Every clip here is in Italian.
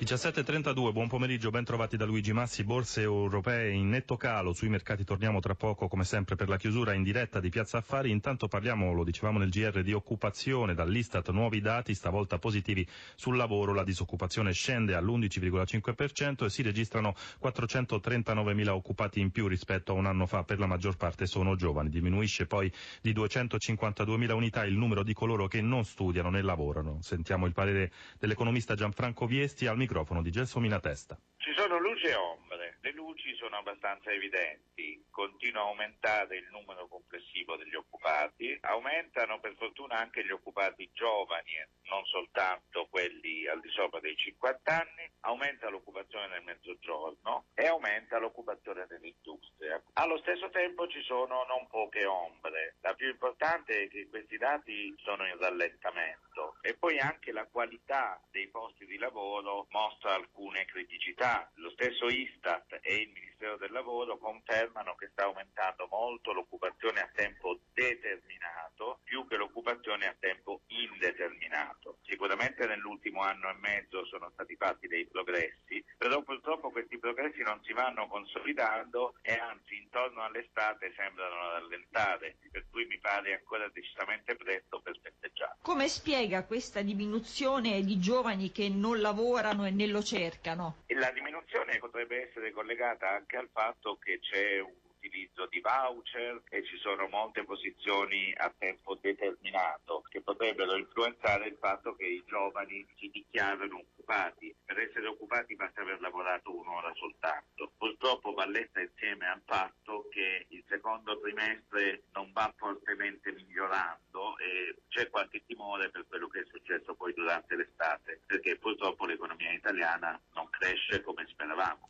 17.32, buon pomeriggio, ben trovati da Luigi Massi, borse europee in netto calo, sui mercati torniamo tra poco come sempre per la chiusura in diretta di Piazza Affari, intanto parliamo, lo dicevamo nel GR, di occupazione, dall'Istat nuovi dati, stavolta positivi sul lavoro, la disoccupazione scende all'11,5% e si registrano 439.000 occupati in più rispetto a un anno fa, per la maggior parte sono giovani, diminuisce poi di 252.000 unità il numero di coloro che non studiano né lavorano. Sentiamo il parere dell'economista Gianfranco Viesti al microfono di Gelsomina Testa. Ci sono luci e ombre, le luci sono abbastanza evidenti, continua a aumentare il numero complessivo degli occupati, aumentano per fortuna anche gli occupati giovani, non soltanto quelli al di sopra dei 50 anni, aumenta l'occupazione nel mezzogiorno e aumenta l'occupazione nell'industria. Allo stesso tempo ci sono non poche ombre, la più importante è che questi dati sono in rallentamento e poi anche la qualità dei posti di lavoro mostra alcune criticità. Lo stesso Istat e il Ministero del Lavoro confermano che sta aumentando molto l'occupazione a tempo determinato più che l'occupazione a tempo indeterminato. Sicuramente nell'ultimo anno e mezzo sono stati fatti dei progressi, però purtroppo questi progressi non si vanno consolidando e anzi intorno all'estate sembrano rallentare, per cui mi pare ancora decisamente presto per festeggiare. Come spiega questa diminuzione di giovani che non lavorano e ne lo cercano? La diminuzione potrebbe essere collegata anche al fatto che c'è un utilizzo di voucher e ci sono molte posizioni a tempo determinato che potrebbero influenzare il fatto che i giovani si dichiarano occupati. Per essere occupati basta aver lavorato un'ora soltanto. Purtroppo va letta insieme al fatto che il secondo trimestre non va fortemente migliorando e c'è qualche timore per quello che è successo poi durante l'estate, perché purtroppo l'economia italiana non cresce come speravamo.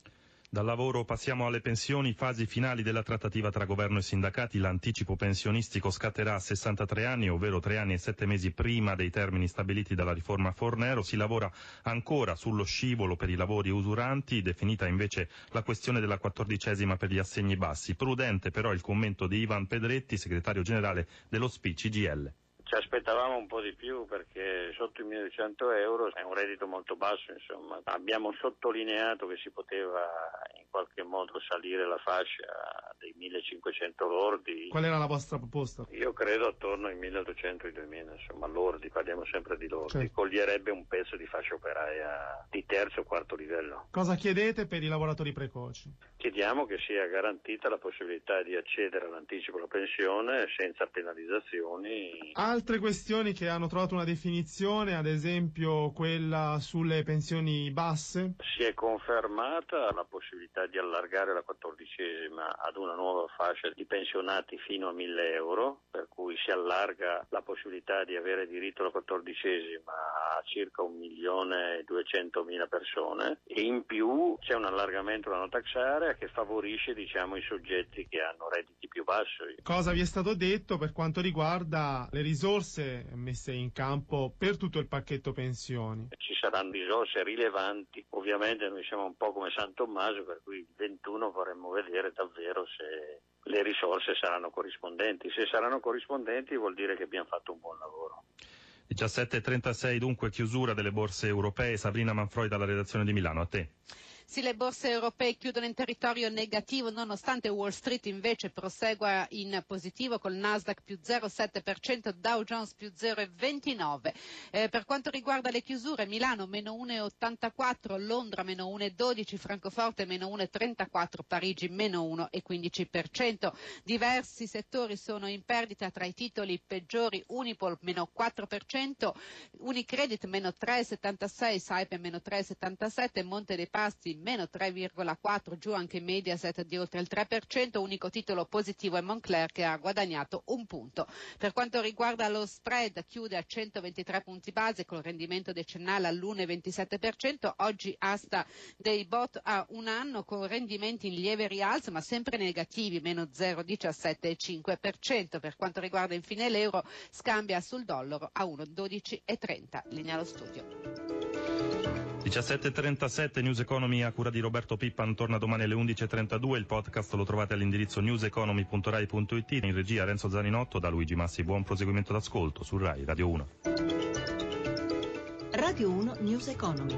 Dal lavoro passiamo alle pensioni, fasi finali della trattativa tra governo e sindacati. L'anticipo pensionistico scatterà a 63 anni, ovvero tre anni e sette mesi prima dei termini stabiliti dalla riforma Fornero. Si lavora ancora sullo scivolo per i lavori usuranti, definita invece la questione della quattordicesima per gli assegni bassi. Prudente però il commento di Ivan Pedretti, segretario generale dello SPI CGL. Ci aspettavamo un po' di più perché sotto i 1200 euro è un reddito molto basso, insomma. Abbiamo sottolineato che si poteva in qualche modo salire la fascia dei 1500 lordi. Qual era la vostra proposta? Io credo attorno ai 1800 ai 2000, insomma, lordi, parliamo sempre di lordi. Certo. Coglierebbe un pezzo di fascia operaia di terzo o quarto livello. Cosa chiedete per i lavoratori precoci? Chiediamo che sia garantita la possibilità di accedere all'anticipo alla pensione senza penalizzazioni. Altre questioni che hanno trovato una definizione, ad esempio quella sulle pensioni basse? Si è confermata la possibilità di allargare la quattordicesima ad una nuova fascia di pensionati fino a 1000 euro, per cui si allarga la possibilità di avere diritto alla quattordicesima a circa 1.200.000 persone e in più c'è un allargamento della no tax area che favorisce diciamo, i soggetti che hanno redditi più bassi. Cosa vi è stato detto per quanto riguarda le risorse messe in campo per tutto il pacchetto pensioni? Ci saranno risorse rilevanti, ovviamente noi siamo un po' come San Tommaso, per cui il 21 vorremmo vedere davvero se le risorse saranno corrispondenti. Se saranno corrispondenti vuol dire che abbiamo fatto un buon lavoro. 17.36 dunque chiusura delle borse europee. Sabrina Manfroi dalla redazione di Milano, a te. Sì, le borse europee chiudono in territorio negativo nonostante Wall Street invece prosegua in positivo col Nasdaq più 0,7%, Dow Jones più 0,29%. Eh, per quanto riguarda le chiusure, Milano meno 1,84%, Londra meno 1,12%, Francoforte meno 1,34%, Parigi meno 1,15%. Diversi settori sono in perdita tra i titoli peggiori, Unipol meno 4%, Unicredit meno 3,76%, Saipem meno 3,77%, Monte dei Passi meno 3,4, giù anche Mediaset di oltre il 3%, unico titolo positivo è Moncler che ha guadagnato un punto. Per quanto riguarda lo spread chiude a 123 punti base col rendimento decennale all'1,27%, oggi asta dei bot a un anno con rendimenti in lieve rialzo ma sempre negativi, meno 0,17,5%. Per quanto riguarda infine l'euro scambia sul dollaro a 1,12,30. Linea allo studio. 17.37 News Economy a cura di Roberto Pippan torna domani alle 11.32 il podcast lo trovate all'indirizzo newseconomy.rai.it in regia Renzo Zaninotto da Luigi Massi buon proseguimento d'ascolto su Rai Radio 1 Radio 1 News Economy.